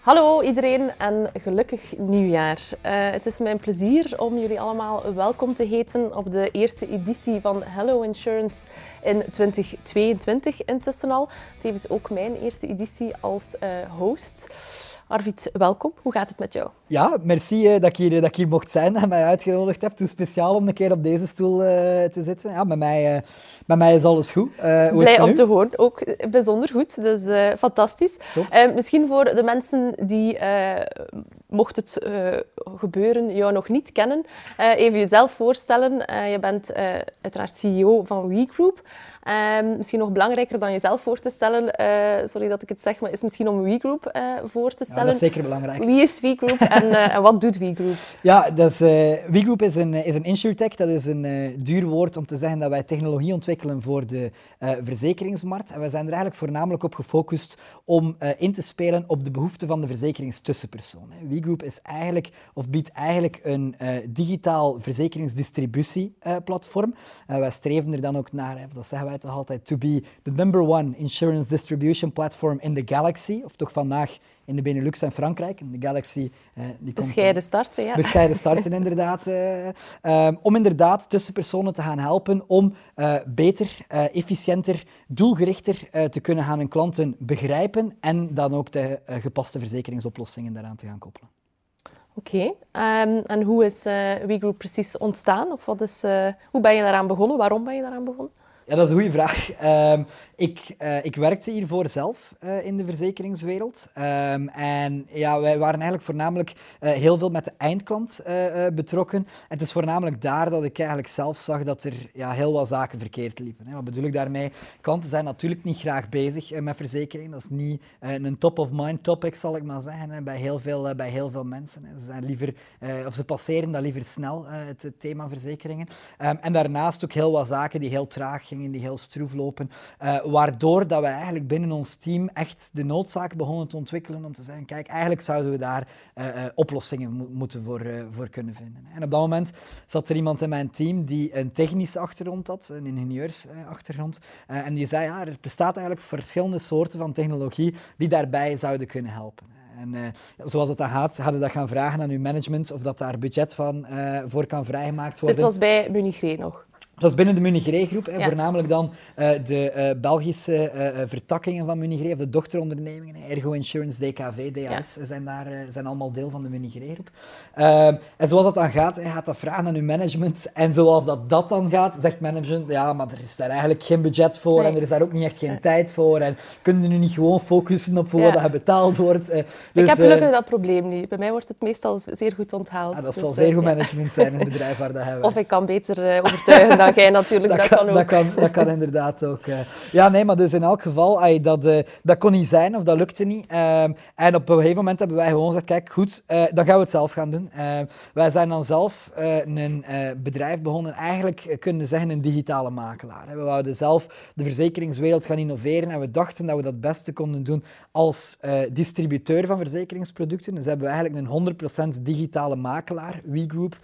Hallo iedereen en gelukkig nieuwjaar. Uh, het is mijn plezier om jullie allemaal welkom te heten op de eerste editie van Hello Insurance in 2022 intussen al. Tevens ook mijn eerste editie als uh, host. Arvid, welkom. Hoe gaat het met jou? Ja, merci uh, dat, ik hier, dat ik hier mocht zijn en mij uitgenodigd hebt. Hoe speciaal om een keer op deze stoel uh, te zitten. Ja, met, mij, uh, met mij is alles goed. Blij om te horen. Ook bijzonder goed. Dus fantastisch. misschien voor de mensen die, mocht het gebeuren, jou nog niet kennen, even jezelf voorstellen. je bent uiteraard CEO van WeGroup. Um, misschien nog belangrijker dan jezelf voor te stellen, uh, sorry dat ik het zeg, maar is misschien om WeGroup uh, voor te stellen. Ja, dat is zeker belangrijk. Wie is WeGroup en, uh, en wat doet WeGroup? Ja, is, WeGroup is een, is een insurtech. Dat is een duur woord om te zeggen dat wij technologie ontwikkelen voor de verzekeringsmarkt. En wij zijn er eigenlijk voornamelijk op gefocust om in te spelen op de behoeften van de verzekeringstussenpersoon. WeGroup is eigenlijk, of biedt eigenlijk een digitaal verzekeringsdistributieplatform. wij streven er dan ook naar, dat zeggen wij toch altijd, to be the number one insurance distribution platform in the galaxy. Of toch vandaag in de Benelux en Frankrijk. En de Galaxy... Eh, die bescheiden komt, starten, ja. Bescheiden starten, inderdaad. Uh, um, om inderdaad tussenpersonen te gaan helpen om uh, beter, efficiënter, doelgerichter te kunnen gaan hun klanten begrijpen en dan ook de gepaste verzekeringsoplossingen daaraan te gaan koppelen. Oké, okay. um, en hoe is WeGroup precies ontstaan? Of wat is, hoe ben je daaraan begonnen? Waarom ben je daaraan begonnen? Ja, dat is een goede vraag. Um, ik, uh, ik werkte hiervoor zelf uh, in de verzekeringswereld. Um, en ja, wij waren eigenlijk voornamelijk uh, heel veel met de eindklant betrokken. En het is voornamelijk daar dat ik eigenlijk zelf zag dat er ja, heel wat zaken verkeerd liepen. Hè. Wat bedoel ik daarmee? Klanten zijn natuurlijk niet graag bezig met verzekering. Dat is niet een top-of-mind topic, zal ik maar zeggen, hè, bij, heel veel, bij heel veel mensen. Ze, zijn liever, of ze passeren dat liever snel, het, het, thema verzekeringen. Um, en daarnaast ook heel wat zaken die heel traag gingen, die heel stroef lopen waardoor dat we eigenlijk binnen ons team echt de noodzaak begonnen te ontwikkelen om te zeggen, kijk, eigenlijk zouden we daar uh, uh, oplossingen moeten voor, uh, voor kunnen vinden. En op dat moment zat er iemand in mijn team die een technische achtergrond had, een ingenieursachtergrond, en die zei, ja, er bestaat eigenlijk verschillende soorten van technologie die daarbij zouden kunnen helpen. En zoals het dan gaat, hadden dat gaan vragen aan uw management of dat daar budget van voor kan vrijgemaakt worden. Dit was bij Munich nog? Dat is binnen de Munigree-groep, ja. voornamelijk dan uh, de uh, Belgische uh, vertakkingen van Munigree, of de dochterondernemingen, Ergo Insurance, DKV, DAS, ja. zijn, daar, zijn allemaal deel van de Munigree-groep. En zoals dat dan gaat, hij gaat dat vragen aan uw management. En zoals dat, dat dan gaat, zegt management, ja, maar er is daar eigenlijk geen budget voor nee. en er is daar ook niet echt geen tijd voor. En kunnen nu niet gewoon focussen op voor ja. wat er betaald wordt. dus, Ik heb gelukkig dat probleem niet. Bij mij wordt het meestal zeer goed onthaald. Ah, dat dus, zal zeer goed management zijn in het bedrijf waar dat hij Of ik kan beter overtuigen dan natuurlijk, dat, dat kan, ook. Dat kan, dat kan inderdaad ook. Uh. Ja, nee, maar dus in elk geval, ay, dat, uh, dat kon niet zijn of dat lukte niet. Uh, en op een gegeven moment hebben wij gewoon gezegd, kijk, goed, eh, dan gaan we het zelf gaan doen. Ehm, wij zijn dan zelf een bedrijf begonnen, eigenlijk kunnen zeggen een digitale makelaar. We wouden zelf de verzekeringswereld gaan innoveren en we dachten dat we dat het beste konden doen als distributeur van verzekeringsproducten. Dus hebben we eigenlijk een 100% digitale makelaar, WeGroup,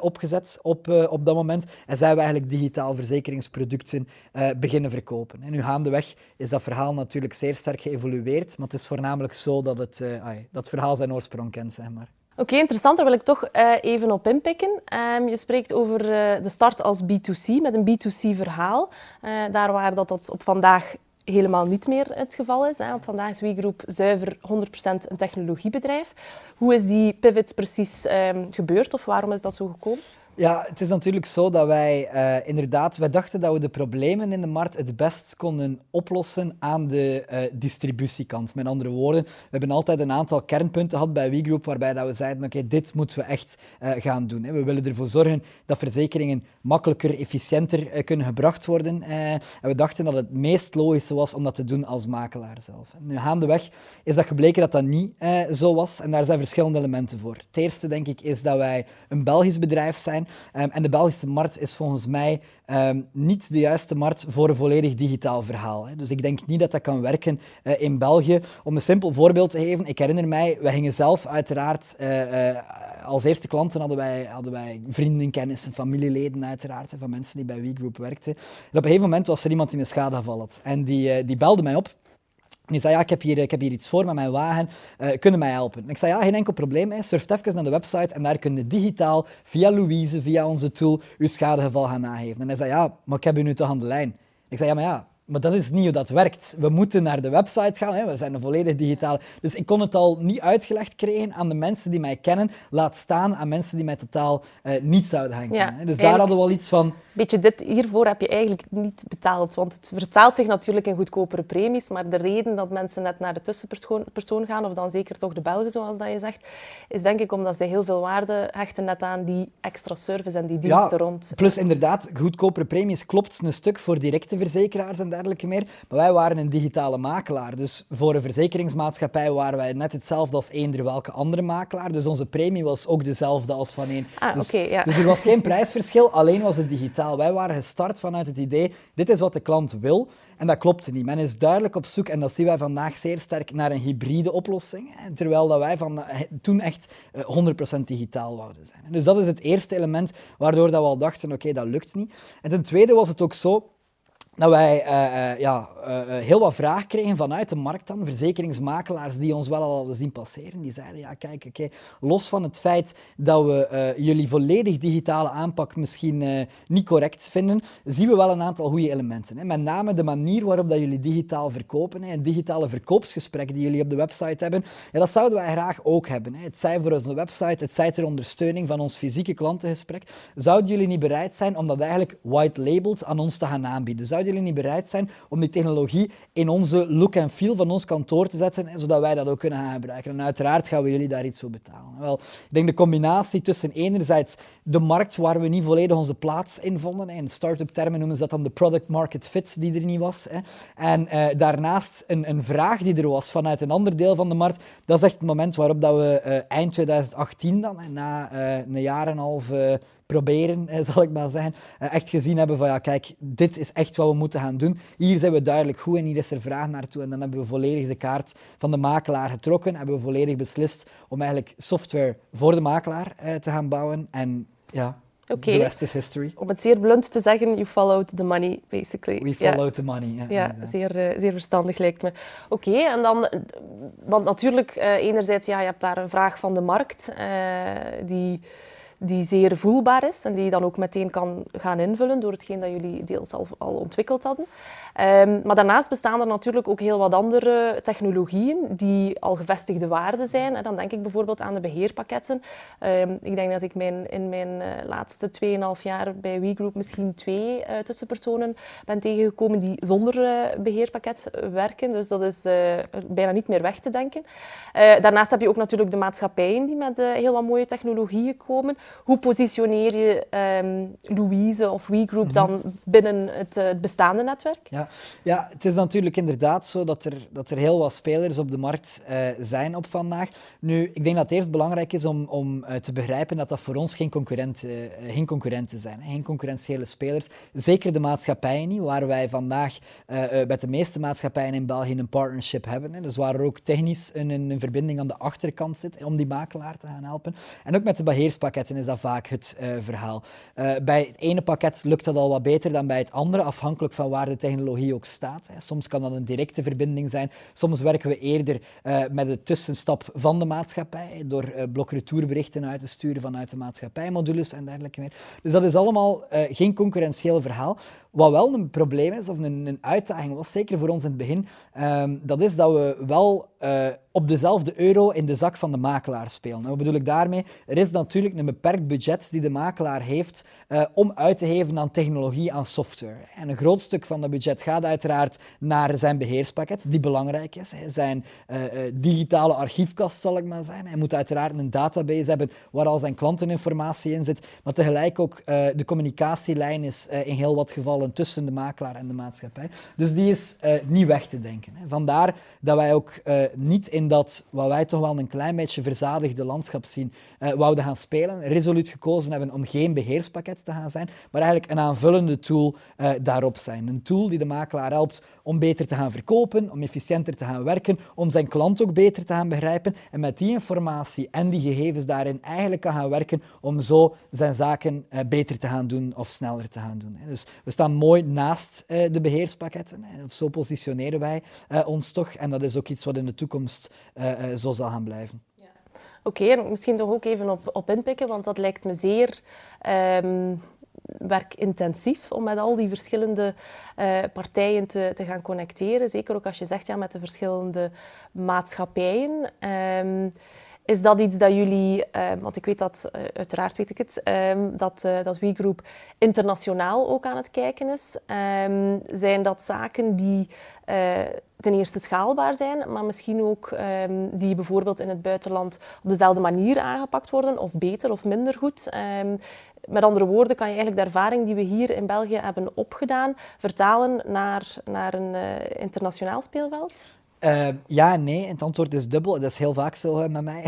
opgezet op, op dat moment. En zijn we eigenlijk digitaal verzekeringsproducten uh, beginnen verkopen. En nu gaandeweg is dat verhaal natuurlijk zeer sterk geëvolueerd, maar het is voornamelijk zo dat het, dat verhaal zijn oorsprong kent, zeg maar. Oké, interessant. Daar wil ik toch even op inpikken. Um, je spreekt over de start als B2C, met een B2C-verhaal. Uh, daar waar dat, dat op vandaag helemaal niet meer het geval is. Op vandaag is WeGroup zuiver 100% een technologiebedrijf. Hoe is die pivot precies um, gebeurd of waarom is dat zo gekomen? Ja, het is natuurlijk zo dat wij uh, inderdaad, wij dachten dat we de problemen in de markt het best konden oplossen aan de uh, distributiekant. Met andere woorden, we hebben altijd een aantal kernpunten gehad bij WeGroup waarbij dat we zeiden, oké, dit moeten we echt uh, gaan doen. Hè. We willen ervoor zorgen dat verzekeringen makkelijker, efficiënter kunnen gebracht worden. en we dachten dat het meest logische was om dat te doen als makelaar zelf. Nu, gaandeweg is dat gebleken dat dat niet zo was en daar zijn verschillende elementen voor. Het eerste, denk ik, is dat wij een Belgisch bedrijf zijn Um, en de Belgische markt is volgens mij um, niet de juiste markt voor een volledig digitaal verhaal. Hè. Dus ik denk niet dat dat kan werken uh, in België. Om een simpel voorbeeld te geven, ik herinner mij, we gingen zelf uiteraard... Uh, uh, als eerste klanten hadden wij, hadden wij vrienden, kennissen, familieleden uiteraard, van mensen die bij WeGroup werkten. En op een gegeven moment was er iemand die een schadeafval had. En die, die belde mij op die zei, ja, ik heb, hier, ik heb hier iets voor met mijn wagen, uh, kunnen mij helpen? En ik zei, ja, geen enkel probleem. Surf even naar de website en daar kun je digitaal, via Louise, via onze tool, uw schadegeval gaan nageven. En hij zei, ja, maar ik heb u nu toch aan de lijn. Ik zei, ja, maar ja, maar dat is niet hoe dat werkt. We moeten naar de website gaan, hè. we zijn een volledig digitale... Dus ik kon het al niet uitgelegd krijgen aan de mensen die mij kennen, laat staan aan mensen die mij totaal uh, niet zouden gaan kennen. Ja, dus daar hadden we wel iets van beetje dit hiervoor heb je eigenlijk niet betaald. Want het vertaalt zich natuurlijk in goedkopere premies, maar de reden dat mensen net naar de tussenpersoon gaan, of dan zeker toch de Belgen zoals dat je zegt, is denk ik omdat ze heel veel waarde hechten net aan die extra service en die diensten ja, rond. Plus inderdaad, goedkopere premies klopt een stuk voor directe verzekeraars en dergelijke meer, maar wij waren een digitale makelaar. Dus voor een verzekeringsmaatschappij waren wij net hetzelfde als eender welke andere makelaar. Dus onze premie was ook dezelfde als van één. Ah, dus, ja. dus er was geen prijsverschil, alleen was het digitaal. Wij waren gestart vanuit het idee, dit is wat de klant wil. En dat klopte niet. Men is duidelijk op zoek, en dat zien wij vandaag zeer sterk, naar een hybride oplossing. Terwijl dat wij van, eh, toen echt 100% eh, digitaal wouden zijn. Dus dat is het eerste element waardoor dat we al dachten, oké, dat lukt niet. En ten tweede was het ook zo dat wij uh, ja, uh, heel wat vraag kregen vanuit de markt dan, verzekeringsmakelaars die ons wel al hadden zien passeren. Die zeiden, ja kijk, los van het feit dat we jullie volledig digitale aanpak misschien niet correct vinden, zien we wel een aantal goede elementen. Hè. Met name de manier waarop dat jullie digitaal verkopen, hè, digitale verkoopsgesprekken die jullie op de website hebben, ja, dat zouden wij graag ook hebben. Hè. Het zij voor onze website, het zij ter ondersteuning van ons fysieke klantengesprek. Zouden jullie niet bereid zijn om dat eigenlijk white-labeled aan ons te gaan aanbieden? Jullie niet bereid zijn om die technologie in onze look en feel van ons kantoor te zetten, zodat wij dat ook kunnen gaan gebruiken. En uiteraard gaan we jullie daar iets voor betalen. Wel, ik denk de combinatie tussen enerzijds de markt waar we niet volledig onze plaats in vonden, in start-up termen noemen ze dat dan de product market fit die er niet was, en uh, daarnaast een, een, vraag die er was vanuit een ander deel van de markt, dat is echt het moment waarop dat we uh, eind 2018 dan, na uh, een jaar en een half proberen, zal ik maar zeggen, eh, echt gezien hebben van ja, kijk, dit is echt wat we moeten gaan doen. Hier zijn we duidelijk goed en hier is er vraag naartoe. En dan hebben we volledig de kaart van de makelaar getrokken, hebben we volledig beslist om eigenlijk software voor de makelaar eh, te gaan bouwen. En ja, Okay. The rest is history. Om het zeer blunt te zeggen, you followed the money, basically. We followed the money, ja. Ja, zeer, uh, zeer verstandig lijkt me. Oké, en dan... Want natuurlijk, enerzijds, ja, je hebt daar een vraag van de markt, uh, die die zeer voelbaar is en die je dan ook meteen kan gaan invullen door hetgeen dat jullie deels al, al ontwikkeld hadden. Um, maar daarnaast bestaan er natuurlijk ook heel wat andere technologieën die al gevestigde waarden zijn. En dan denk ik bijvoorbeeld aan de beheerpakketten. Um, ik denk dat ik mijn, in mijn uh, laatste 2,5 jaar bij WeGroup misschien twee uh, tussenpersonen ben tegengekomen die zonder uh, beheerpakket werken. Dus dat is bijna niet meer weg te denken. daarnaast heb je ook natuurlijk de maatschappijen die met heel wat mooie technologieën komen. Hoe positioneer je um, Louise of WeGroup mm dan binnen het, het bestaande netwerk? Ja. Ja, het is natuurlijk inderdaad zo dat er, dat er heel wat spelers op de markt uh, zijn op vandaag. Nu, ik denk dat het eerst belangrijk is om, om uh, te begrijpen dat dat voor ons geen, concurrent, geen concurrenten zijn, geen concurrentiële spelers. Zeker de maatschappijen niet, waar wij vandaag met de meeste maatschappijen in België een partnership hebben. Hè. Dus waar er ook technisch een, een, een, verbinding aan de achterkant zit om die makelaar te gaan helpen. En ook met de beheerspakketten is dat vaak het verhaal. bij het ene pakket lukt dat al wat beter dan bij het andere, afhankelijk van waar de technologie ook staat. Soms kan dat een directe verbinding zijn. Soms werken we eerder uh, met de tussenstap van de maatschappij, door blokretourberichten uit te sturen vanuit de maatschappijmodules en dergelijke meer. Dus dat is allemaal geen concurrentieel verhaal. Wat wel een probleem is, of een, een uitdaging was, zeker voor ons in het begin, um, dat is dat we wel op dezelfde euro in de zak van de makelaar spelen. En wat bedoel ik daarmee? Er is natuurlijk een beperkt budget die de makelaar heeft uh, om uit te geven aan technologie, aan software. En een groot stuk van dat budget gaat uiteraard naar zijn beheerspakket, die belangrijk is. Zijn uh, digitale archiefkast, zal ik maar zeggen. Hij moet uiteraard een database hebben waar al zijn klanteninformatie in zit, maar tegelijk ook de communicatielijn is in heel wat gevallen tussen de makelaar en de maatschappij. Dus die is niet weg te denken. Hè. Vandaar dat wij ook niet in dat, wat wij toch wel een klein beetje verzadigde landschap zien, uh, wouden gaan spelen. Resoluut gekozen hebben om geen beheerspakket te gaan zijn, maar eigenlijk een aanvullende tool uh, daarop zijn. Een tool die de makelaar helpt om beter te gaan verkopen, om efficiënter te gaan werken, om zijn klant ook beter te gaan begrijpen en met die informatie en die gegevens daarin eigenlijk kan gaan werken om zo zijn zaken uh, beter te gaan doen of sneller te gaan doen. Dus we staan mooi naast de beheerspakketten, of zo positioneren wij ons toch en dat is ook iets wat in de toekomst zo zal gaan blijven. Oké, misschien toch ook even op, op inpikken, want dat lijkt me zeer um, werkintensief om met al die verschillende uh, partijen te, te gaan connecteren. Zeker ook als je zegt ja, met de verschillende maatschappijen. Um, is dat iets dat jullie, uh, want ik weet dat, uh, uiteraard weet ik het, um, dat, uh, dat WeGroup internationaal ook aan het kijken is. Um, zijn dat zaken die ten eerste schaalbaar zijn, maar misschien ook die bijvoorbeeld in het buitenland op dezelfde manier aangepakt worden, of beter of minder goed? met andere woorden, kan je eigenlijk de ervaring die we hier in België hebben opgedaan vertalen naar, naar een internationaal speelveld? Uh, ja nee. Het antwoord is dubbel. Dat is heel vaak zo met mij.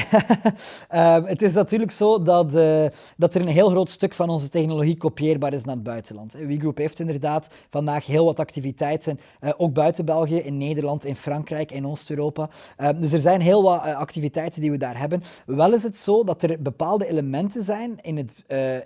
uh, het is natuurlijk zo dat, eh, dat er een heel groot stuk van onze technologie kopieerbaar is naar het buitenland. WeGroup heeft inderdaad vandaag heel wat activiteiten, eh, ook buiten België, in Nederland, in Frankrijk, in Oost-Europa. Ehm, dus er zijn heel wat activiteiten die we daar hebben. Wel is het zo dat er bepaalde elementen zijn in het,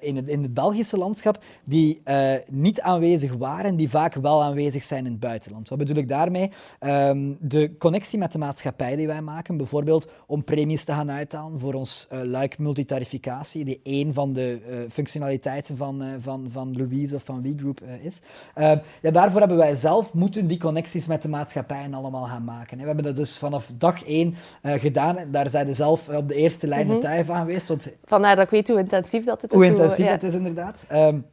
in het, in het Belgische landschap die niet aanwezig waren, die vaak wel aanwezig zijn in het buitenland. Wat bedoel ik daarmee? Ehm, de connectie met de maatschappij die wij maken, bijvoorbeeld om premies te gaan uithalen voor ons uh, luik multitarificatie, die één van de uh, functionaliteiten van, uh, van, van Louise of van WeGroup is. ja, daarvoor hebben wij zelf moeten die connecties met de maatschappijen allemaal gaan maken. We hebben dat dus vanaf dag één gedaan. Daar zijn we zelf op de eerste lijn mm -hmm. van geweest. Want... Vandaar dat ik weet hoe intensief dat het is. Hoe intensief ja. het is, inderdaad. Um,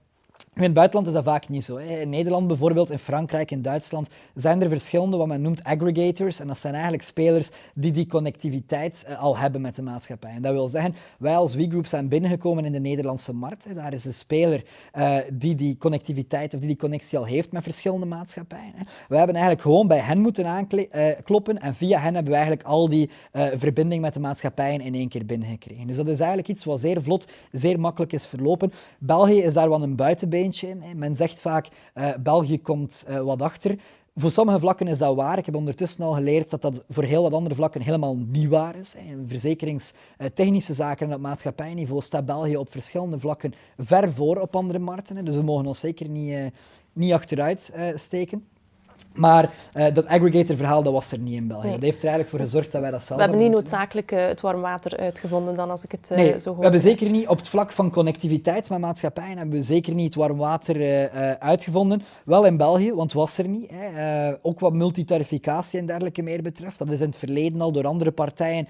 in het buitenland is dat vaak niet zo. In Nederland bijvoorbeeld, in Frankrijk, in Duitsland zijn er verschillende wat men noemt aggregators. En dat zijn eigenlijk spelers die die connectiviteit eh, al hebben met de maatschappij. En dat wil zeggen, wij als WeGroup zijn binnengekomen in de Nederlandse markt. Daar is een speler uh, die die connectiviteit of die die connectie al heeft met verschillende maatschappijen. We hebben eigenlijk gewoon bij hen moeten aankloppen uh, en via hen hebben we eigenlijk al die verbinding met de maatschappijen in één keer binnengekregen. Dus dat is eigenlijk iets wat zeer vlot, zeer makkelijk is verlopen. België is daar wel een buitenbeentje men zegt vaak, uh, België komt uh, wat achter. Voor sommige vlakken is dat waar. Ik heb ondertussen al geleerd dat dat voor heel wat andere vlakken helemaal niet waar is. In verzekeringstechnische zaken en op maatschappijniveau staat België op verschillende vlakken ver voor op andere markten. Dus we mogen ons zeker niet, uh, niet achteruit steken. Maar uh, dat aggregator-verhaal dat was er niet in België. Nee. Dat heeft er eigenlijk voor gezorgd dat wij dat zelf We hebben niet noodzakelijk uh, het warm water uitgevonden dan, als ik het uh, nee, zo hoor. we hebben zeker niet op het vlak van connectiviteit met maatschappijen hebben we zeker niet het warm water uitgevonden. Wel in België, want het was er niet. Hè. ook wat multitarificatie en dergelijke meer betreft. Dat is in het verleden al door andere partijen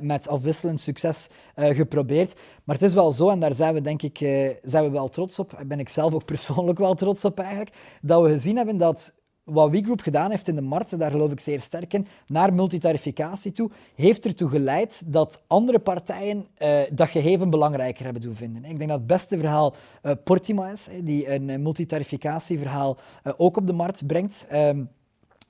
met afwisselend succes geprobeerd. Maar het is wel zo, en daar zijn we denk ik zijn we wel trots op, daar ben ik zelf ook persoonlijk wel trots op eigenlijk, dat we gezien hebben dat wat WeGroup gedaan heeft in de markt, daar geloof ik zeer sterk in, naar multitarificatie toe, heeft ertoe geleid dat andere partijen uh, dat gegeven belangrijker hebben doen vinden. Ik denk dat het beste verhaal uh, Portima is, die een multitarificatieverhaal uh, ook op de markt brengt. Um,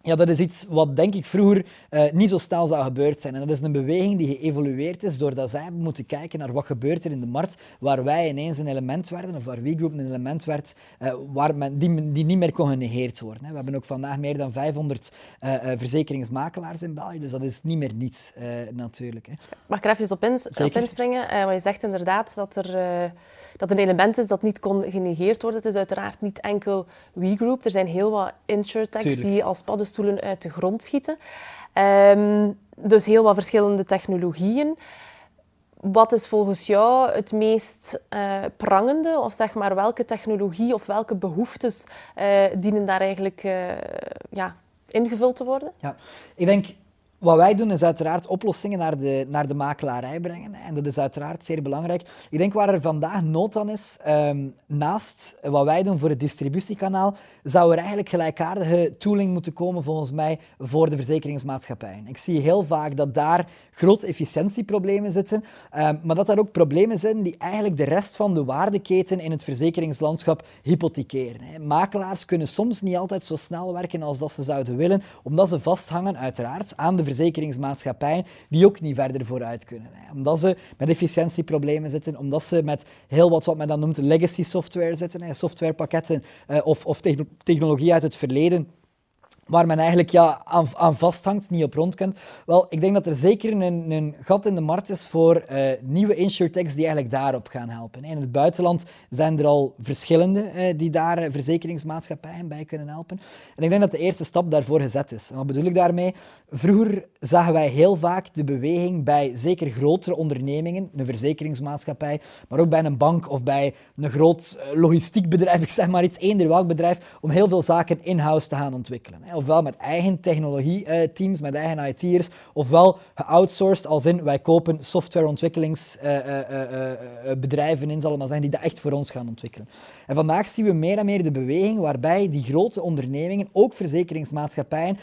ja, dat is iets wat denk ik vroeger uh, niet zo snel zou gebeurd zijn. En dat is een beweging die geëvolueerd is doordat zij hebben moeten kijken naar wat gebeurt er in de markt, waar wij ineens een element werden, of waar WeGroup een element werd, uh, waar men, die, die niet meer kon genegeerd worden. Hè. We hebben ook vandaag meer dan 500 uh, verzekeringsmakelaars in België, dus dat is niet meer niets natuurlijk. Hè. Mag ik er even op, in, op inspringen? want je zegt inderdaad dat er dat een element is dat niet kon genegeerd worden. Het is uiteraard niet enkel WeGroup. Er zijn heel wat insurtechs die als paddenstoelen uit de grond schieten. Um, dus heel wat verschillende technologieën. Wat is volgens jou het meest uh, prangende? Of zeg maar, welke technologie of welke behoeftes uh, dienen daar eigenlijk uh, ja, ingevuld te worden? Ja, ik denk wat wij doen is uiteraard oplossingen naar de, naar de makelaarij brengen. En dat is uiteraard zeer belangrijk. Ik denk waar er vandaag nood aan is, um, naast wat wij doen voor het distributiekanaal, zou er eigenlijk gelijkaardige tooling moeten komen volgens mij voor de verzekeringsmaatschappijen. Ik zie heel vaak dat daar grote efficiëntieproblemen zitten, um, maar dat daar ook problemen zijn die eigenlijk de rest van de waardeketen in het verzekeringslandschap hypothekeren. Makelaars kunnen soms niet altijd zo snel werken als dat ze zouden willen, omdat ze vasthangen uiteraard aan de verzekeringsmaatschappijen die ook niet verder vooruit kunnen. Hè. Omdat ze met efficiëntieproblemen zitten, omdat ze met heel wat wat men dan noemt legacy software zitten, hè, softwarepakketten uh, of, of technologie uit het verleden waar men eigenlijk ja, aan, aan vasthangt, niet op rond kunt. Wel, ik denk dat er zeker een, een gat in de markt is voor uh, nieuwe insurtechs die eigenlijk daarop gaan helpen. In het buitenland zijn er al verschillende uh, die daar verzekeringsmaatschappijen bij kunnen helpen. En ik denk dat de eerste stap daarvoor gezet is. En wat bedoel ik daarmee? Vroeger zagen wij heel vaak de beweging bij zeker grotere ondernemingen, een verzekeringsmaatschappij, maar ook bij een bank of bij een groot logistiek bedrijf, ik zeg maar iets, eender welk bedrijf, om heel veel zaken in-house te gaan ontwikkelen ofwel met eigen technologieteams, met eigen IT'ers, ofwel geoutsourced als in wij kopen softwareontwikkelingsbedrijven in, zal het maar zijn, die dat echt voor ons gaan ontwikkelen. En vandaag zien we meer en meer de beweging waarbij die grote ondernemingen, ook verzekeringsmaatschappijen,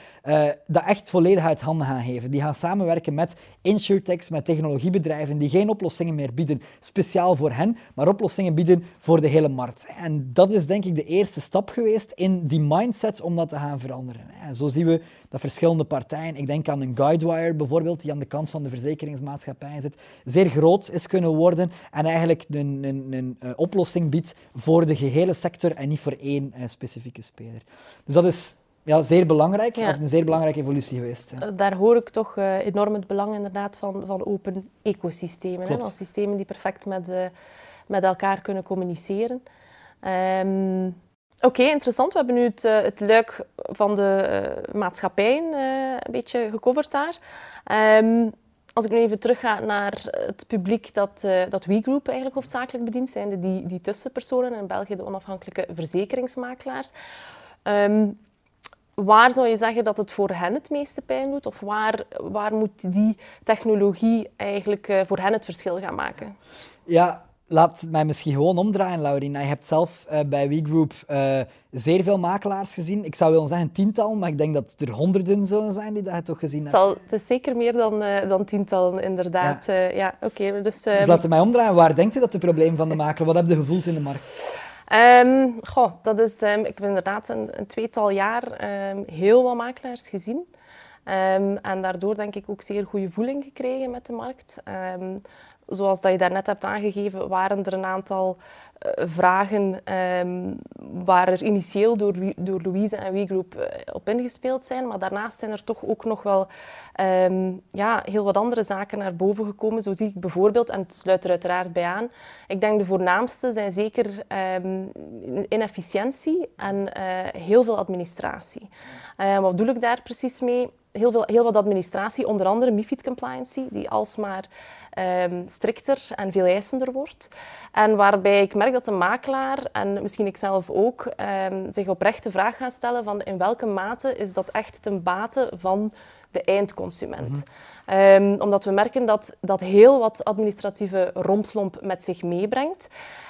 dat echt volledig uit handen gaan geven. Die gaan samenwerken met insurtechs, met technologiebedrijven die geen oplossingen meer bieden speciaal voor hen, maar oplossingen bieden voor de hele markt. En dat is denk ik de eerste stap geweest in die mindset om dat te gaan veranderen. En zo zien we dat verschillende partijen, ik denk aan een Guidewire bijvoorbeeld, die aan de kant van de verzekeringsmaatschappij zit, zeer groot is kunnen worden en eigenlijk een, een, een, een oplossing biedt voor de gehele sector en niet voor één uh, specifieke speler. Dus dat is ja, zeer belangrijk, ja. of een zeer belangrijke evolutie geweest. Ja. Daar hoor ik toch uh, enorm het belang inderdaad van, van open ecosystemen. Hè? Van systemen die perfect met, uh, met elkaar kunnen communiceren. Um, Oké, interessant. We hebben nu het, uh, het luik van de uh, maatschappijen uh, een beetje gecoverd daar. Um, als ik nu even terug ga naar het publiek dat, dat WeGroup eigenlijk hoofdzakelijk bedient, zijn die, die tussenpersonen in België de onafhankelijke verzekeringsmakelaars. Um, waar zou je zeggen dat het voor hen het meeste pijn doet? Of waar, waar moet die technologie eigenlijk voor hen het verschil gaan maken? Ja, laat mij misschien gewoon omdraaien, Laurina. Je hebt zelf uh, bij WeGroup uh, zeer veel makelaars gezien. Ik zou willen zeggen tiental, maar ik denk dat er honderden zullen zijn die dat je toch gezien hebt. Het is zeker meer dan, uh, dan tientallen, inderdaad. Ja, ja oké. dus, dus laat mij omdraaien. Waar denkt je dat het probleem van de makelaar? Wat heb je gevoeld in de markt? Um, goh, dat is, um, ik heb inderdaad een, een tweetal jaar um, heel wat makelaars gezien. en daardoor denk ik ook zeer goede voeling gekregen met de markt zoals dat je daarnet hebt aangegeven, waren er een aantal uh, vragen um, waar er initieel door, door Louise en WeGroup uh, op ingespeeld zijn. Maar daarnaast zijn er toch ook nog wel um, ja, heel wat andere zaken naar boven gekomen. Zo zie ik bijvoorbeeld, en het sluit er uiteraard bij aan, ik denk de voornaamste zijn zeker um, inefficiëntie en uh, heel veel administratie. wat bedoel ik daar precies mee? Heel, veel, heel wat administratie, onder andere MIFID compliancy, die alsmaar um, strikter en veel eisender wordt. En waarbij ik merk dat de makelaar, en misschien ik zelf ook, um, zich oprecht de vraag gaat stellen van in welke mate is dat echt ten bate van de eindconsument. Mm um, omdat we merken dat dat heel wat administratieve rompslomp met zich meebrengt.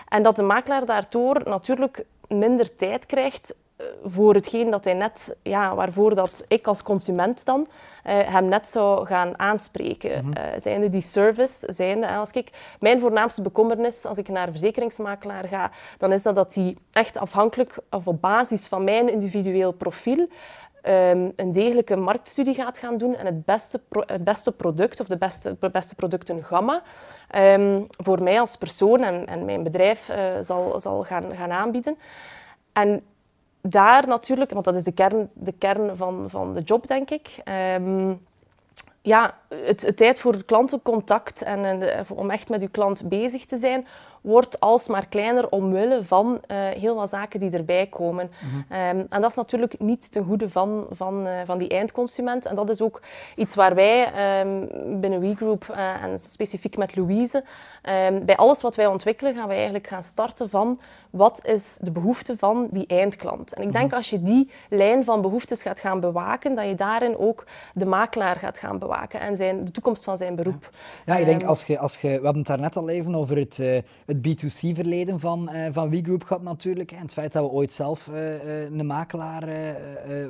En dat de makelaar daardoor natuurlijk minder tijd krijgt voor hetgeen dat hij net, ja, waarvoor dat ik als consument dan uh, hem net zou gaan aanspreken. Mm -hmm. uh, zijnde die service, zijnde, als ik, mijn voornaamste bekommernis als ik naar een verzekeringsmakelaar ga, dan is dat dat hij echt afhankelijk of op basis van mijn individueel profiel um, een degelijke marktstudie gaat gaan doen en het beste, pro het beste product of de beste, de beste productengamma um, voor mij als persoon en, en mijn bedrijf uh, zal, zal gaan, gaan aanbieden. En daar natuurlijk, want dat is de kern, de kern van, van de job, denk ik. Um, ja, het, het, tijd voor klantencontact en, en om echt met uw klant bezig te zijn, wordt alsmaar kleiner omwille van uh, heel wat zaken die erbij komen. Mm -hmm. um, en dat is natuurlijk niet ten goede van, van, uh, van die eindconsument. En dat is ook iets waar wij um, binnen WeGroup uh, en specifiek met Louise, um, bij alles wat wij ontwikkelen, gaan wij eigenlijk gaan starten van wat is de behoefte van die eindklant. En ik denk als je die lijn van behoeftes gaat gaan bewaken, dat je daarin ook de makelaar gaat gaan bewaken en zijn, de toekomst van zijn beroep. Ja, ja ik denk als je, als je, we hebben het daarnet al even over het, uh, het B2C-verleden van, uh, van WeGroup gehad natuurlijk. En het feit dat we ooit zelf uh, een makelaar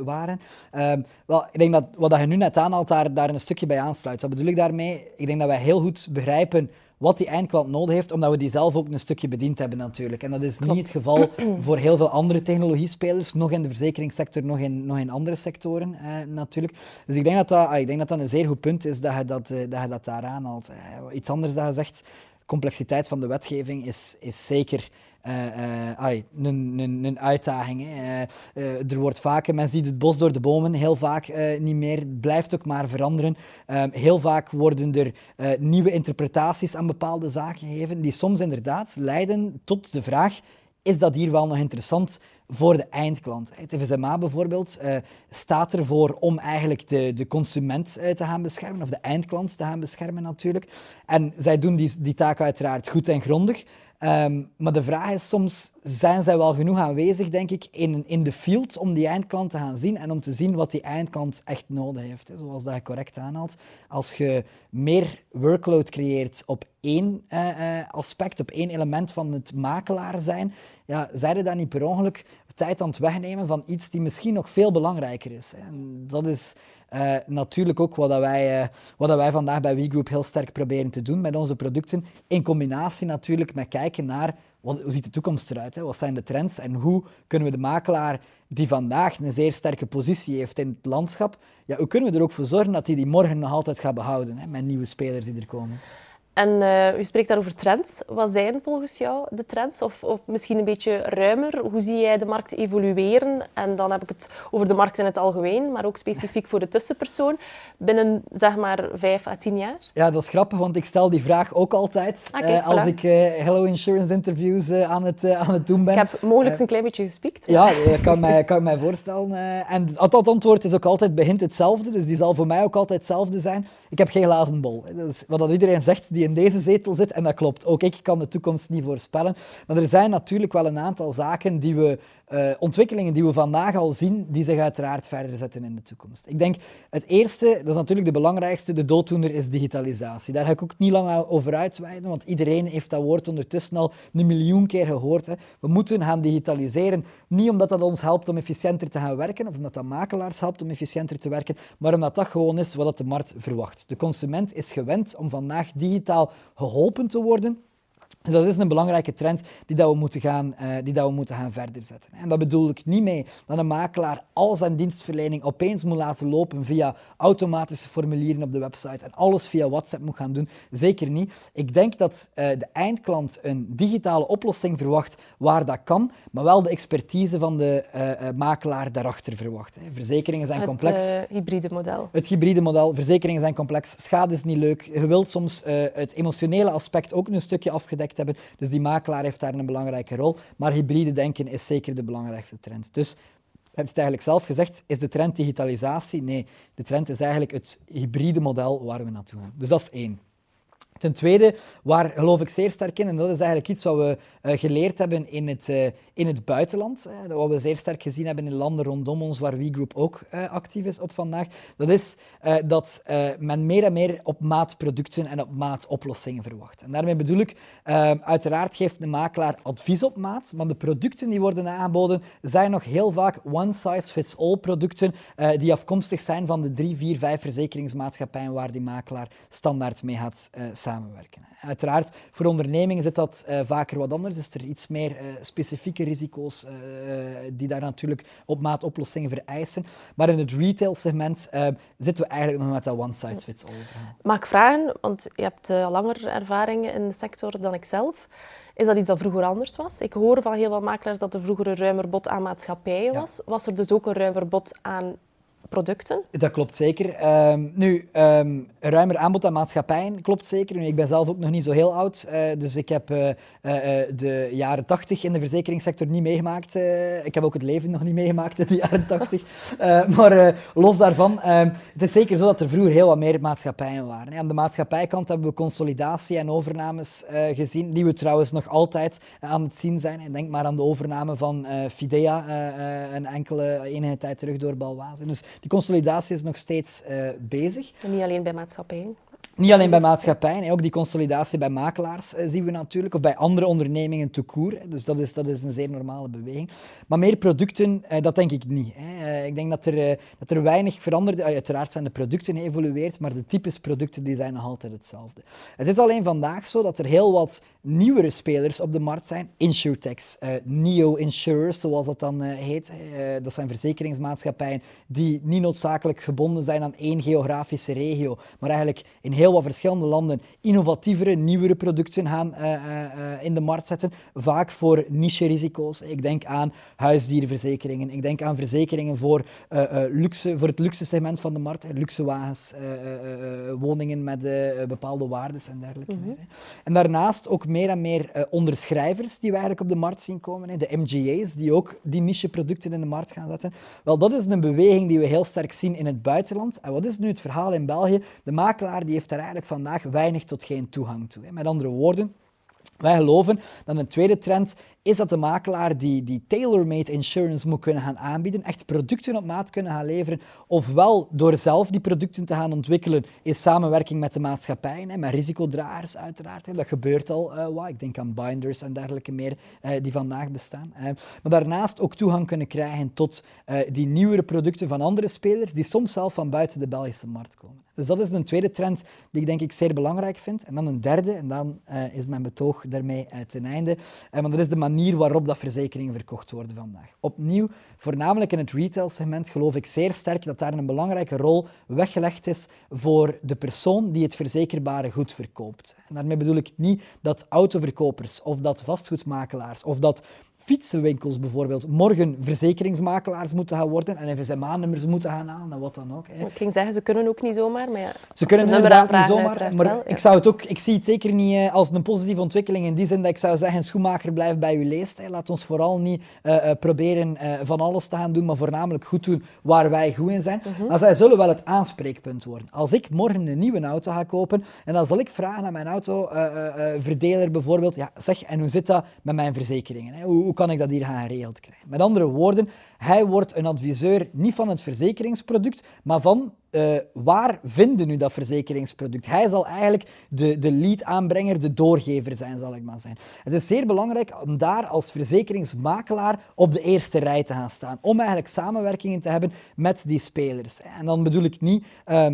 waren. Ehm, wel, ik denk dat wat je nu net aanhaalt daar, daar een stukje bij aansluit. Wat bedoel ik daarmee? Ik denk dat wij heel goed begrijpen wat die eindklant nodig heeft, omdat we die zelf ook een stukje bediend hebben natuurlijk. En dat is niet het geval voor heel veel andere technologiespelers, nog in de verzekeringssector, nog in, nog in andere sectoren eh, natuurlijk. Dus ik denk dat dat, ah, ik denk dat dat een zeer goed punt is dat je dat, uh, dat, je dat daar aanhaalt. Uh, iets anders dat je zegt, complexiteit van de wetgeving is, is zeker uh, een, een, uitdaging. Uh, er wordt vaak, men ziet het bos door de bomen heel vaak niet meer. Het blijft ook maar veranderen. Ehm, heel vaak worden er nieuwe interpretaties aan bepaalde zaken gegeven, die soms inderdaad leiden tot de vraag: is dat hier wel nog interessant voor de eindklant? Het FSMA bijvoorbeeld staat ervoor om eigenlijk de, de consument te gaan beschermen, of de eindklant te gaan beschermen natuurlijk. En zij doen die, die taak uiteraard goed en grondig. Ehm, maar de vraag is soms, zijn zij wel genoeg aanwezig, denk ik, in, in de field om die eindklant te gaan zien en om te zien wat die eindklant echt nodig heeft. Hè, zoals dat je correct aanhaalt. Als je meer workload creëert op één uh, aspect, op één element van het makelaar zijn, ja, zij dan niet per ongeluk tijd aan het wegnemen van iets die misschien nog veel belangrijker is. Hè. En dat is uh, natuurlijk ook wat, dat wij, uh, wat dat wij vandaag bij WeGroup heel sterk proberen te doen met onze producten. In combinatie natuurlijk met kijken naar wat, hoe ziet de toekomst eruit? Hè? Wat zijn de trends en hoe kunnen we de makelaar die vandaag een zeer sterke positie heeft in het landschap, ja, hoe kunnen we er ook voor zorgen dat hij die morgen nog altijd gaat behouden hè, met nieuwe spelers die er komen? En uh, u spreekt daar over trends. Wat zijn volgens jou de trends? Of, of, misschien een beetje ruimer. Hoe zie jij de markt evolueren? En dan heb ik het over de markt in het algemeen, maar ook specifiek voor de tussenpersoon. Binnen zeg maar vijf à tien jaar? Ja, dat is grappig, want ik stel die vraag ook altijd ah, uh, als ik uh, Hello Insurance interviews aan, het, aan het doen ben. Ik heb mogelijk een klein beetje gespiekt. Ja, dat kan mij, kan mij voorstellen. en dat antwoord is ook altijd begint hetzelfde, dus die zal voor mij ook altijd hetzelfde zijn. Ik heb geen glazen bol. Dat is wat iedereen zegt die in deze zetel zit. En dat klopt. Ook ik kan de toekomst niet voorspellen. Maar er zijn natuurlijk wel een aantal zaken die we uh, ontwikkelingen die we vandaag al zien, die zich uiteraard verder zetten in de toekomst. Ik denk, het eerste, dat is natuurlijk de belangrijkste, de dooddoener is digitalisatie. Daar ga ik ook niet lang over uitweiden, want iedereen heeft dat woord ondertussen al een miljoen keer gehoord. Hè. We moeten gaan digitaliseren, niet omdat dat ons helpt om efficiënter te gaan werken, of omdat dat makelaars helpt om efficiënter te werken, maar omdat dat gewoon is wat de markt verwacht. De consument is gewend om vandaag digitaal geholpen te worden dus dat is een belangrijke trend die, dat we, moeten gaan, uh, die dat we moeten gaan verder zetten. En dat bedoel ik niet mee dat een makelaar al zijn dienstverlening opeens moet laten lopen via automatische formulieren op de website en alles via WhatsApp moet gaan doen. Zeker niet. Ik denk dat uh, de eindklant een digitale oplossing verwacht waar dat kan, maar wel de expertise van de uh, makelaar daarachter verwacht. Hè. Verzekeringen zijn complex. Het hybride model. Het hybride model. Verzekeringen zijn complex. Schade is niet leuk. Je wilt soms het emotionele aspect ook een stukje afgedekt hebben. Dus die makelaar heeft daar een belangrijke rol. Maar hybride denken is zeker de belangrijkste trend. Dus je hebt het eigenlijk zelf gezegd, is de trend digitalisatie? Nee, de trend is eigenlijk het hybride model waar we naartoe gaan. Dus dat is één. Ten tweede, waar geloof ik zeer sterk in, en dat is eigenlijk iets wat we uh, geleerd hebben in het, uh, in het buitenland, uh, wat we zeer sterk gezien hebben in landen rondom ons, waar WeGroup ook actief is op vandaag, dat is dat men meer en meer op maat producten en op maat oplossingen verwacht. En daarmee bedoel ik, uiteraard geeft de makelaar advies op maat, maar de producten die worden aangeboden zijn nog heel vaak one-size-fits-all producten die afkomstig zijn van de drie, vier, vijf verzekeringsmaatschappijen waar die makelaar standaard mee gaat samenwerken. Uiteraard, voor ondernemingen zit dat uh, vaker wat anders. Is er iets meer uh, specifieke risico's uh, die daar natuurlijk op maat oplossingen vereisen. Maar in het retail-segment zitten we eigenlijk nog met dat one-size-fits-all. Mag ik vragen, want je hebt langer ervaring in de sector dan ik zelf. Is dat iets dat vroeger anders was? Ik hoor van heel veel makelaars dat er vroeger een ruimer bod aan maatschappijen was. Was er dus ook een ruimer bod aan producten? Dat klopt zeker. Um, nu, um, ruimer aanbod aan maatschappijen klopt zeker. Nu, ik ben zelf ook nog niet zo heel oud, uh, dus ik heb uh, uh, de jaren 80 in de verzekeringssector niet meegemaakt. ik heb ook het leven nog niet meegemaakt in de jaren 80. maar los daarvan, ehm, het is zeker zo dat er vroeger heel wat meer maatschappijen waren. Aan de maatschappijkant hebben we consolidatie en overnames gezien, die we trouwens nog altijd aan het zien zijn. denk maar aan de overname van Fidea een enkele enige tijd terug door Balwaze. Dus die consolidatie is nog steeds uh, bezig. En niet alleen bij maatschappijen? Niet alleen bij maatschappijen, ook die consolidatie bij makelaars eh, zien we natuurlijk, of bij andere ondernemingen te koer. Dus dat is, dat is een zeer normale beweging. Maar meer producten, eh, dat denk ik niet. Eh, ik denk dat er, dat er weinig verandert. Uiteraard zijn de producten geëvolueerd, maar de types producten die zijn nog altijd hetzelfde. Het is alleen vandaag zo dat er heel wat nieuwere spelers op de markt zijn. Insurtechs, Neo Insurers, zoals dat dan heet. dat zijn verzekeringsmaatschappijen die niet noodzakelijk gebonden zijn aan één geografische regio, maar eigenlijk in heel heel wat verschillende landen innovatievere, nieuwere producten gaan uh, uh, in de markt zetten. Vaak voor niche-risico's. Ik denk aan huisdierenverzekeringen. Ik denk aan verzekeringen voor, luxe, voor het luxe segment van de markt. Luxe wagens, woningen met bepaalde waardes en dergelijke. Mhm. En daarnaast ook meer en meer onderschrijvers die we eigenlijk op de markt zien komen. De MGA's, die ook die niche-producten in de markt gaan zetten. Wel, dat is een beweging die we heel sterk zien in het buitenland. En wat is nu het verhaal in België? De makelaar die heeft daar eigenlijk vandaag weinig tot geen toegang toe. Met andere woorden, wij geloven dat een tweede trend is dat de makelaar die, die tailor-made insurance moet kunnen gaan aanbieden, echt producten op maat kunnen gaan leveren, ofwel door zelf die producten te gaan ontwikkelen in samenwerking met de maatschappijen, met risicodragers uiteraard. Dat gebeurt al uh, wat. Ik denk aan binders en dergelijke meer uh, die vandaag bestaan. Maar daarnaast ook toegang kunnen krijgen tot die nieuwere producten van andere spelers die soms zelf van buiten de Belgische markt komen. Dus dat is een tweede trend die ik denk ik zeer belangrijk vind. En dan een derde, en dan is mijn betoog daarmee ten einde, want dat is de manier manier waarop dat verzekeringen verkocht worden vandaag. Opnieuw, voornamelijk in het retail-segment, geloof ik zeer sterk dat daar een belangrijke rol weggelegd is voor de persoon die het verzekerbare goed verkoopt. En daarmee bedoel ik niet dat autoverkopers of dat vastgoedmakelaars of dat fietsenwinkels bijvoorbeeld morgen verzekeringsmakelaars moeten gaan worden en FSMA-nummers moeten gaan halen en wat dan ook. Hè. Ik ging zeggen, ze kunnen ook niet zomaar, maar ja, Ze kunnen inderdaad niet zomaar, maar ik, zou het ook, ik zie het zeker niet eh, als een positieve ontwikkeling in die zin dat ik zou zeggen, schoenmaker blijft bij uw leest. Hè. Laat ons vooral niet uh, proberen uh, van alles te gaan doen, maar voornamelijk goed doen waar wij goed in zijn. Mhm. Maar zij zullen wel het aanspreekpunt worden. Als ik morgen een nieuwe auto ga kopen en dan zal ik vragen aan mijn autoverdeler bijvoorbeeld, ja, zeg, en hoe zit dat met mijn verzekeringen? Hè? Hoe, kan ik dat hier geregeld krijgen? Met andere woorden, hij wordt een adviseur niet van het verzekeringsproduct, maar van uh, waar vinden nu dat verzekeringsproduct? Hij zal eigenlijk de, de lead-aanbrenger, de doorgever zijn, zal ik maar zijn. Het is zeer belangrijk om daar als verzekeringsmakelaar op de eerste rij te gaan staan, om eigenlijk samenwerkingen te hebben met die spelers. En dan bedoel ik niet... Uh,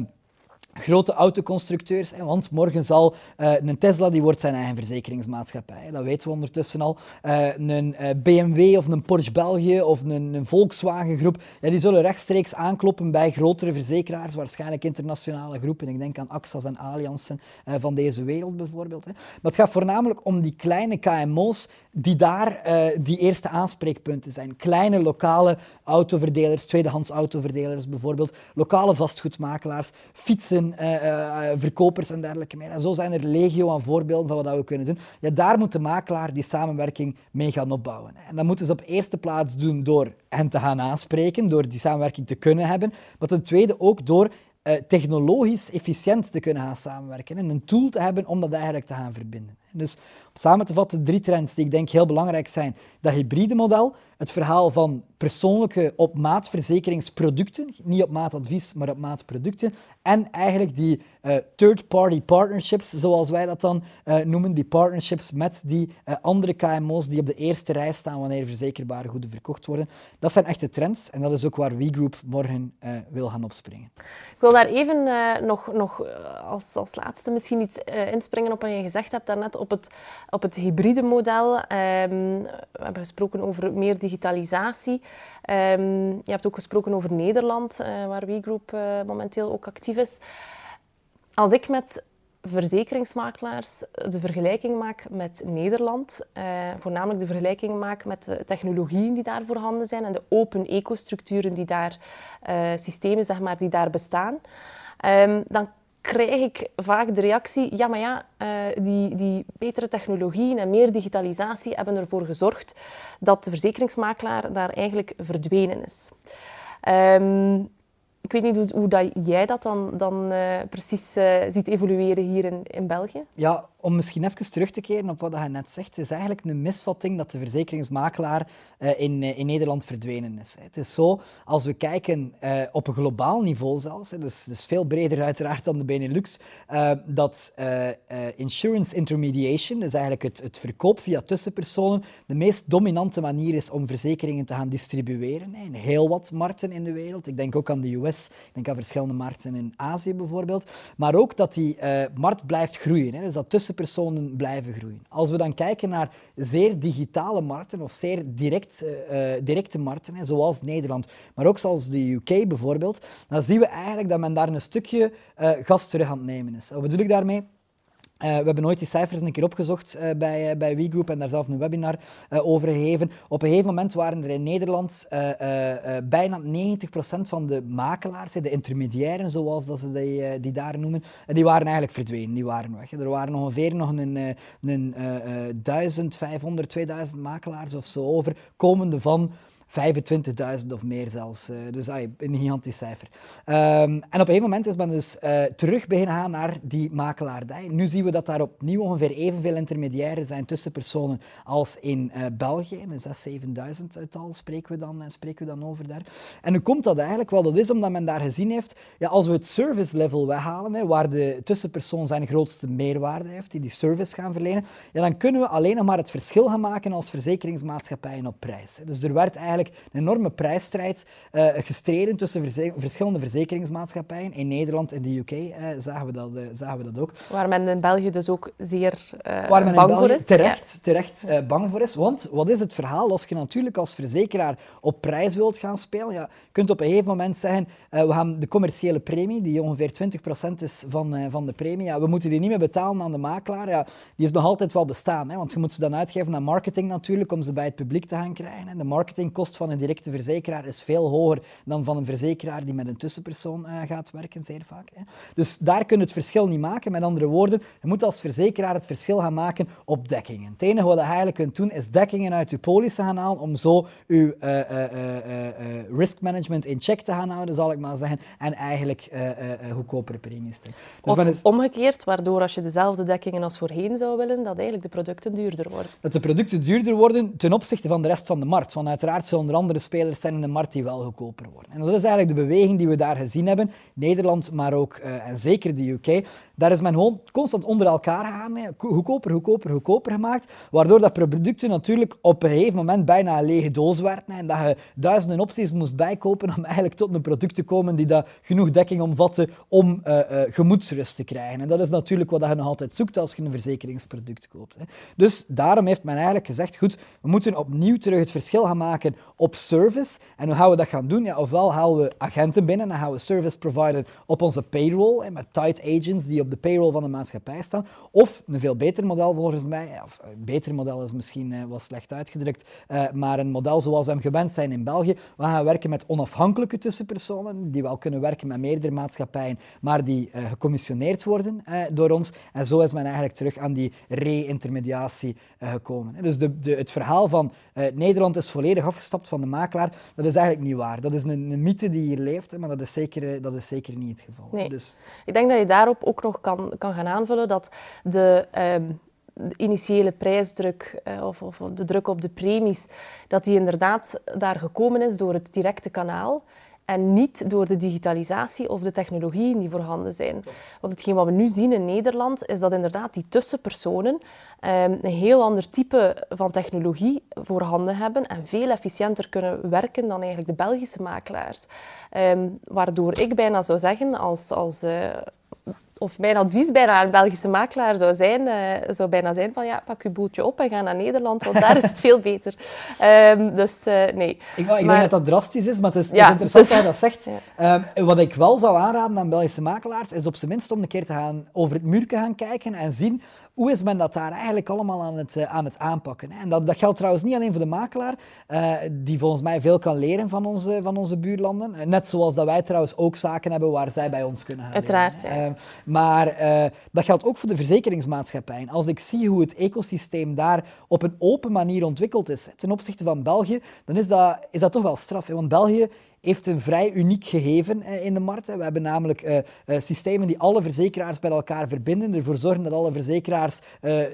grote autoconstructeurs. Want morgen zal uh, een Tesla, die wordt zijn eigen verzekeringsmaatschappij. Dat weten we ondertussen al. Uh, een eh, BMW of een Porsche België of een, een Volkswagen groep, die zullen rechtstreeks aankloppen bij grotere verzekeraars, waarschijnlijk internationale groepen. Ik denk aan AXA's en Alliansen van deze wereld bijvoorbeeld. Hè. Maar het gaat voornamelijk om die kleine KMO's die daar die eerste aanspreekpunten zijn. Kleine lokale autoverdelers, tweedehands autoverdelers bijvoorbeeld, lokale vastgoedmakelaars, fietsen uh, verkopers en dergelijke meer. En zo zijn er legio aan voorbeelden van wat we kunnen doen. Ja, daar moet de makelaar die samenwerking mee gaan opbouwen. En dat moeten ze op eerste plaats doen door hen te gaan aanspreken, door die samenwerking te kunnen hebben. Maar ten tweede ook door uh, technologisch efficiënt te kunnen gaan samenwerken en een tool te hebben om dat eigenlijk te gaan verbinden. Dus om samen te vatten, drie trends die ik denk heel belangrijk zijn. Dat hybride model, het verhaal van persoonlijke op maat verzekeringsproducten, niet op maat advies, maar op maat producten. En eigenlijk die uh, third-party partnerships, zoals wij dat dan uh, noemen, die partnerships met die andere KMO's die op de eerste rij staan wanneer verzekerbare goeden verkocht worden. Dat zijn echte trends en dat is ook waar WeGroup morgen wil gaan opspringen. Ik wil daar even nog, nog als, als laatste misschien iets inspringen op wat je gezegd hebt daarnet op het, op het hybride model. Um, we hebben gesproken over meer digitalisatie. Um, je hebt ook gesproken over Nederland, waar WeGroup momenteel ook actief is. Als ik met verzekeringsmakelaars de vergelijking maak met Nederland, uh, voornamelijk de vergelijking maak met de technologieën die daar voorhanden zijn en de open ecostructuren die daar, systemen zeg maar, die daar bestaan, um, dan krijg ik vaak de reactie, ja maar ja, uh, die, die betere technologieën en meer digitalisatie hebben ervoor gezorgd dat de verzekeringsmakelaar daar eigenlijk verdwenen is. Um, ik weet niet hoe, hoe dat jij dat dan, dan uh, precies uh, ziet evolueren hier in, in België. Ja, om misschien even terug te keren op wat je net zegt, is eigenlijk een misvatting dat de verzekeringsmakelaar uh, in, in Nederland verdwenen is. Het is zo, als we kijken op een globaal niveau zelfs, dus, dus veel breder uiteraard dan de Benelux, dat insurance intermediation, dus eigenlijk het, het verkoop via tussenpersonen, de meest dominante manier is om verzekeringen te gaan distribueren in heel wat markten in de wereld. Ik denk ook aan de US, ik denk aan verschillende markten in Azië bijvoorbeeld. Maar ook dat die markt blijft groeien, hè, dus dat tussenpersonen blijven groeien. Als we dan kijken naar zeer digitale markten of zeer direct, uh, directe markten, hè, zoals Nederland, maar ook zoals de UK bijvoorbeeld, dan zien we eigenlijk dat men daar een stukje gas terug aan het nemen is. Wat bedoel ik daarmee? Uh, we hebben nooit die cijfers een keer opgezocht uh, bij, uh, bij WeGroup en daar zelf een webinar over gegeven. Op een gegeven moment waren er in Nederland bijna 90% van de makelaars, de intermediairen zoals dat ze die, die daar noemen, die waren eigenlijk verdwenen, die waren weg. Er waren ongeveer nog een, een 1500, 2000 makelaars of zo over, komende van 25.000 of meer zelfs. Uh, dus een gigantisch cijfer. Um, en op een moment is men dus uh, terug beginnen gaan naar die makelaardij. Nu zien we dat daar opnieuw ongeveer evenveel intermediairen zijn tussen personen als in uh, België. Een 6.000, 7.000 tal spreken we, dan, spreken we dan over daar. En hoe komt dat eigenlijk? Wel, dat is omdat men daar gezien heeft, ja, als we het service level weghalen, hè, waar de tussenpersoon zijn grootste meerwaarde heeft, die die service gaan verlenen, ja, dan kunnen we alleen nog maar het verschil gaan maken als verzekeringsmaatschappijen op prijs. Dus er werd eigenlijk een enorme prijsstrijd uh, gestreden tussen verschillende verzekeringsmaatschappijen. In Nederland en de UK uh, eh, zagen, we dat, uh, zagen we dat ook. Waar men in België dus ook zeer Waar men bang in België voor is. Terecht, terecht bang voor is. Want wat is het verhaal als je natuurlijk als verzekeraar op prijs wilt gaan spelen? Ja, je kunt op een gegeven moment zeggen, we gaan de commerciële premie, die ongeveer 20% is van, van de premie, ja, we moeten die niet meer betalen aan de makelaar. Ja, die is nog altijd wel bestaan, hè, want je moet ze dan uitgeven aan marketing natuurlijk, om ze bij het publiek te gaan krijgen. En de van een directe verzekeraar is veel hoger dan van een verzekeraar die met een tussenpersoon uh, gaat werken, zeer vaak. Hè. Dus daar kun je het verschil niet maken. Met andere woorden, je moet als verzekeraar het verschil gaan maken op dekkingen. Het enige wat je eigenlijk kunt doen, is dekkingen uit je polissen gaan halen om zo je uh, uh, risk management in check te gaan houden, zal ik maar zeggen, en eigenlijk goedkopere premies te dus Of omgekeerd, waardoor als je dezelfde dekkingen als voorheen zou willen, dat eigenlijk de producten duurder worden. Dat de producten duurder worden ten opzichte van de rest van de markt. Want uiteraard zullen er andere spelers zijn in de markt die wel goedkoper worden. En dat is eigenlijk de beweging die we daar gezien hebben. Nederland, maar ook uh, en zeker de UK. Daar is men gewoon constant onder elkaar gaan. Hè. Goedkoper, goedkoper, goedkoper gemaakt. Waardoor dat producten natuurlijk op een gegeven moment bijna een lege doos werden. En dat je duizenden opties moest bijkopen om eigenlijk tot een product te komen die dat genoeg dekking omvatte om uh, uh, gemoedsrust te krijgen. En dat is natuurlijk wat je nog altijd zoekt als je een verzekeringsproduct koopt. Hè. Dus daarom heeft men eigenlijk gezegd, goed, we moeten opnieuw terug het verschil gaan maken op service. En hoe gaan we dat gaan doen? Ja, ofwel halen we agenten binnen en gaan we service provider op onze payroll, hè, met tight agents die op de payroll van de maatschappij staan. Of een veel beter model volgens mij, of een beter model is misschien uh, wat slecht uitgedrukt, uh, maar een model zoals we hem gewend zijn in België. We gaan werken met onafhankelijke tussenpersonen, die wel kunnen werken met meerdere maatschappijen, maar die uh, gecommissioneerd worden door ons. En zo is men eigenlijk terug aan die re-intermediatie gekomen. Dus de, de, het verhaal van Nederland is volledig afgestapt van de makelaar, dat is eigenlijk niet waar. Dat is een, een mythe die hier leeft, maar dat is zeker, dat is zeker niet het geval. Nee. Dus... Ik denk dat je daarop ook nog kan, kan gaan aanvullen dat de, um, de initiële prijsdruk uh, of, of, de druk op de premies, dat die inderdaad daar gekomen is door het directe kanaal en niet door de digitalisatie of de technologieën die voorhanden zijn. Want hetgeen wat we nu zien in Nederland is dat inderdaad die tussenpersonen um, een heel ander type van technologie voorhanden hebben en veel efficiënter kunnen werken dan eigenlijk de Belgische makelaars. Um, waardoor ik bijna zou zeggen, als, als uh, of mijn advies bijna een Belgische makelaar zou zijn, uh, zou bijna zijn van ja, pak je bootje op en ga naar Nederland, want daar is het veel beter. Um, dus uh, nee. Ik, ik denk dat dat drastisch is, maar het is, het is interessant dus, dat je dat zegt. Ja. Um, wat ik wel zou aanraden aan Belgische makelaars, is op zijn minst om een keer te gaan over het muur te gaan kijken en zien hoe is men dat daar eigenlijk allemaal aan het, uh, aan het aanpakken? En dat, dat geldt trouwens niet alleen voor de makelaar, uh, die volgens mij veel kan leren van onze, van onze buurlanden. Uh, net zoals dat wij trouwens ook zaken hebben waar zij bij ons kunnen gaan Uiteraard, leren. Ja. maar dat geldt ook voor de verzekeringsmaatschappijen. Als ik zie hoe het ecosysteem daar op een open manier ontwikkeld is ten opzichte van België, dan is dat, is dat toch wel straf. Hè? Want België heeft een vrij uniek gegeven in de markt. We hebben namelijk systemen die alle verzekeraars bij elkaar verbinden, ervoor zorgen dat alle verzekeraars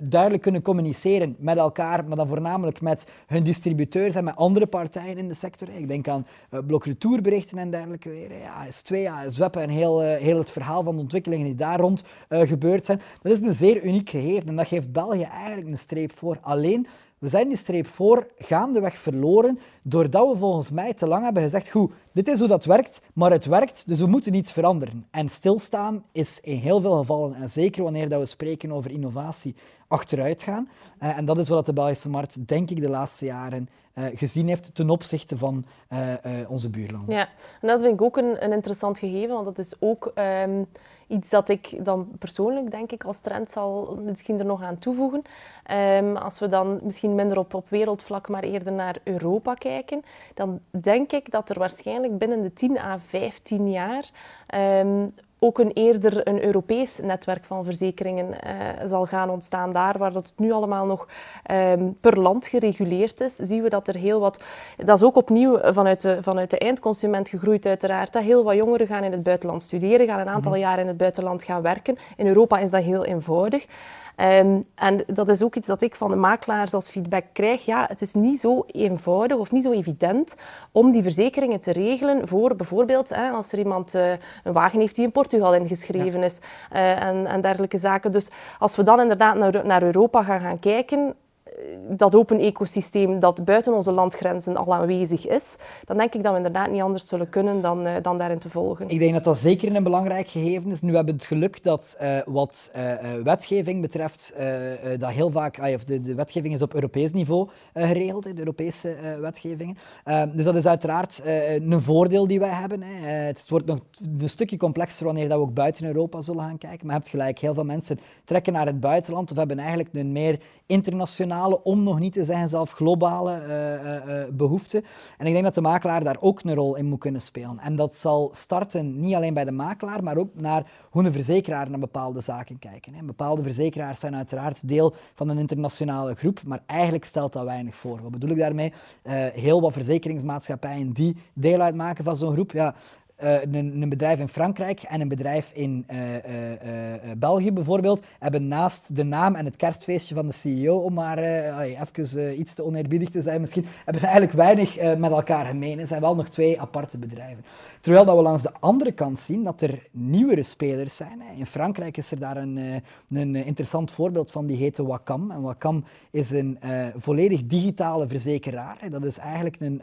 duidelijk kunnen communiceren met elkaar, maar dan voornamelijk met hun distributeurs en met andere partijen in de sector. Ik denk aan blok retourberichten en dergelijke weer. Ja, S2, ja, Zwep en heel, heel het verhaal van de ontwikkelingen die daar rond gebeurd zijn. Dat is een zeer uniek gegeven en dat geeft België eigenlijk een streep voor. Alleen, we zijn die streep voor gaandeweg verloren doordat we volgens mij te lang hebben gezegd, goed, dit is hoe dat werkt, maar het werkt, dus we moeten iets veranderen. En stilstaan is in heel veel gevallen, en zeker wanneer dat we spreken over innovatie, achteruit gaan. Uh, en dat is wat de Belgische markt, denk ik, de laatste jaren uh, gezien heeft ten opzichte van uh, onze buurlanden. Ja, en dat vind ik ook een, interessant gegeven, want dat is ook... Um iets dat ik dan persoonlijk, denk ik, als trend zal misschien er nog aan toevoegen. Um, als we dan misschien minder op, op wereldvlak, maar eerder naar Europa kijken, dan denk ik dat er waarschijnlijk binnen de 10 à 15 jaar um, ook een eerder een Europees netwerk van verzekeringen uh, zal gaan ontstaan. Daar waar dat het nu allemaal nog um, per land gereguleerd is, zien we dat er heel wat... Dat is ook opnieuw vanuit de, vanuit de eindconsument gegroeid uiteraard. Dat heel wat jongeren gaan in het buitenland studeren, gaan een aantal mm jaar in het buitenland gaan werken. In Europa is dat heel eenvoudig. Um, en dat is ook iets dat ik van de makelaars als feedback krijg. Ja, het is niet zo eenvoudig of niet zo evident om die verzekeringen te regelen voor bijvoorbeeld hè, als er iemand uh, een wagen heeft die in Portugal ingeschreven is uh, en, en, dergelijke zaken. Dus als we dan inderdaad naar, naar Europa gaan gaan kijken, dat open ecosysteem dat buiten onze landgrenzen al aanwezig is, dan denk ik dat we inderdaad niet anders zullen kunnen dan, uh, dan daarin te volgen. Ik denk dat dat zeker een belangrijk gegeven is. Nu hebben we het geluk dat uh, wat uh, wetgeving betreft, dat heel vaak, of de, de, wetgeving is op Europees niveau geregeld, de Europese wetgevingen. dus dat is uiteraard een voordeel die wij hebben. het wordt nog een stukje complexer wanneer dat we ook buiten Europa zullen gaan kijken. Maar je hebt gelijk, heel veel mensen trekken naar het buitenland of hebben eigenlijk een meer om nog niet te zeggen zelf globale uh, uh, behoefte. En ik denk dat de makelaar daar ook een rol in moet kunnen spelen. En dat zal starten niet alleen bij de makelaar, maar ook naar hoe een verzekeraar naar bepaalde zaken kijken. Bepaalde verzekeraars zijn uiteraard deel van een internationale groep, maar eigenlijk stelt dat weinig voor. Wat bedoel ik daarmee? heel wat verzekeringsmaatschappijen die deel uitmaken van zo'n groep, ja, uh, een, een, bedrijf in Frankrijk en een bedrijf in uh, uh, België bijvoorbeeld hebben naast de naam en het kerstfeestje van de CEO, om maar even iets te oneerbiedig te zijn misschien, hebben eigenlijk weinig met elkaar gemeen. Het zijn wel nog twee aparte bedrijven. Terwijl dat we langs de andere kant zien dat er nieuwere spelers zijn. In Frankrijk is er daar een, een interessant voorbeeld van, die heet Wacam. En Wacam is een volledig digitale verzekeraar. Dat is eigenlijk een,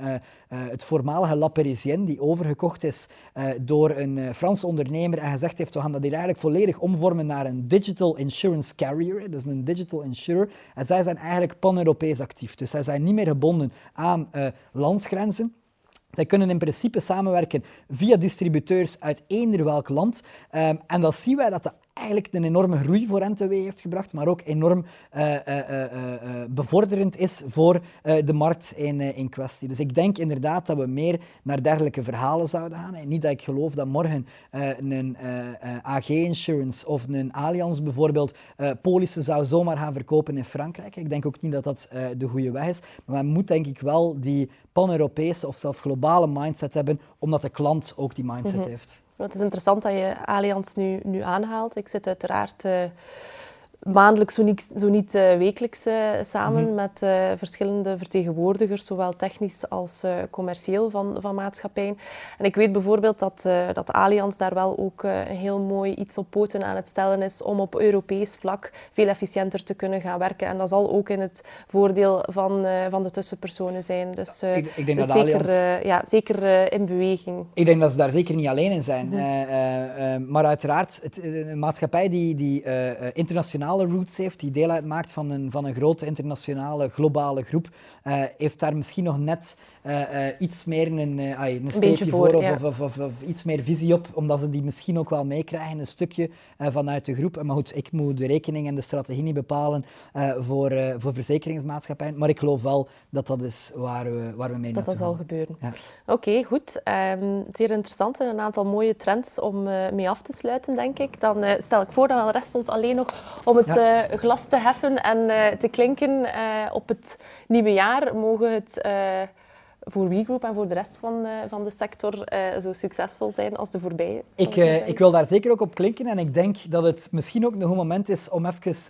het voormalige La Parisienne die overgekocht is uh, door een uh, Franse ondernemer en gezegd heeft, we gaan dat hier eigenlijk volledig omvormen naar een digital insurance carrier. Dat is een digital insurer. En zij zijn eigenlijk pan-Europees actief. Dus zij zijn niet meer gebonden aan uh, landsgrenzen. Zij kunnen in principe samenwerken via distributeurs uit eender welk land. Um, en dan zien wij dat de eigenlijk een enorme groei voor NTW heeft gebracht, maar ook enorm uh, uh, bevorderend is voor de markt in, in kwestie. Dus ik denk inderdaad dat we meer naar dergelijke verhalen zouden gaan. En niet dat ik geloof dat morgen een AG Insurance of een Allianz bijvoorbeeld polissen zou zomaar gaan verkopen in Frankrijk. Ik denk ook niet dat dat de goede weg is. Maar men moet denk ik wel die pan-Europese of zelfs globale mindset hebben, omdat de klant ook die mindset mhm. heeft. Het is interessant dat je Allianz nu, nu aanhaalt. Ik zit uiteraard uh, maandelijks, zo niet, zo niet uh, wekelijks uh, samen mhm. met uh, verschillende vertegenwoordigers, zowel technisch als commercieel van, van maatschappijen. En ik weet bijvoorbeeld dat, dat Allianz daar wel ook heel mooi iets op poten aan het stellen is om op Europees vlak veel efficiënter te kunnen gaan werken. En dat zal ook in het voordeel van, van de tussenpersonen zijn. Dus ik, ik denk dat zeker, Allianz... ja, zeker in beweging. Ik denk dat ze daar zeker niet alleen in zijn. Mhm. maar uiteraard, het, een maatschappij die, die internationaal roots heeft, die deel uitmaakt van een, van een grote internationale, globale groep, uh, heeft daar misschien nog net uh, uh, iets meer een, een streepje voor, voor of, of, of, of, iets meer visie op, omdat ze die misschien ook wel meekrijgen, een stukje vanuit de groep. Maar goed, ik moet de rekening en de strategie niet bepalen voor, voor verzekeringsmaatschappijen, maar ik geloof wel dat dat is waar we, waar we mee Dat dat zal gebeuren. Ja. Oké, goed. Um, zeer interessant en een aantal mooie trends om mee af te sluiten, denk ik. Dan stel ik voor, dan rest ons alleen nog om het ja. glas te heffen en te klinken op het nieuwe jaar mogen het uh, voor WeGroup en voor de rest van, van de sector zo succesvol zijn als de voorbije? Ik, ik wil daar zeker ook op klinken en ik denk dat het misschien ook een goed moment is om even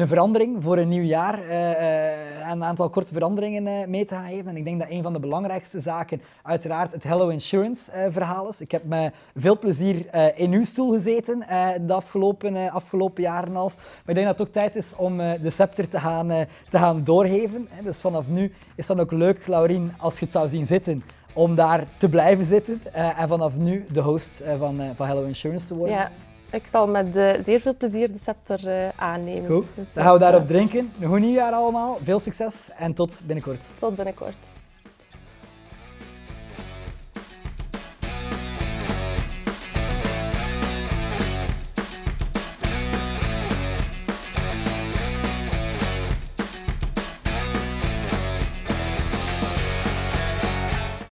een verandering voor een nieuw jaar en een aantal korte veranderingen mee te gaan geven. En ik denk dat een van de belangrijkste zaken uiteraard het Hello Insurance verhaal is. Ik heb met veel plezier in uw stoel gezeten de afgelopen, afgelopen jaar en half. Maar ik denk dat het ook tijd is om de scepter te gaan, te gaan doorgeven. Dus vanaf nu is dat ook leuk, Laurien, als je het zou zien zitten, om daar te blijven zitten. En vanaf nu de host van, van Hello Insurance te worden. Ja, ik zal met zeer veel plezier de scepter aannemen. Goed, dus, dan gaan we daarop drinken. Een goed nieuwjaar allemaal, veel succes en tot binnenkort. Tot binnenkort.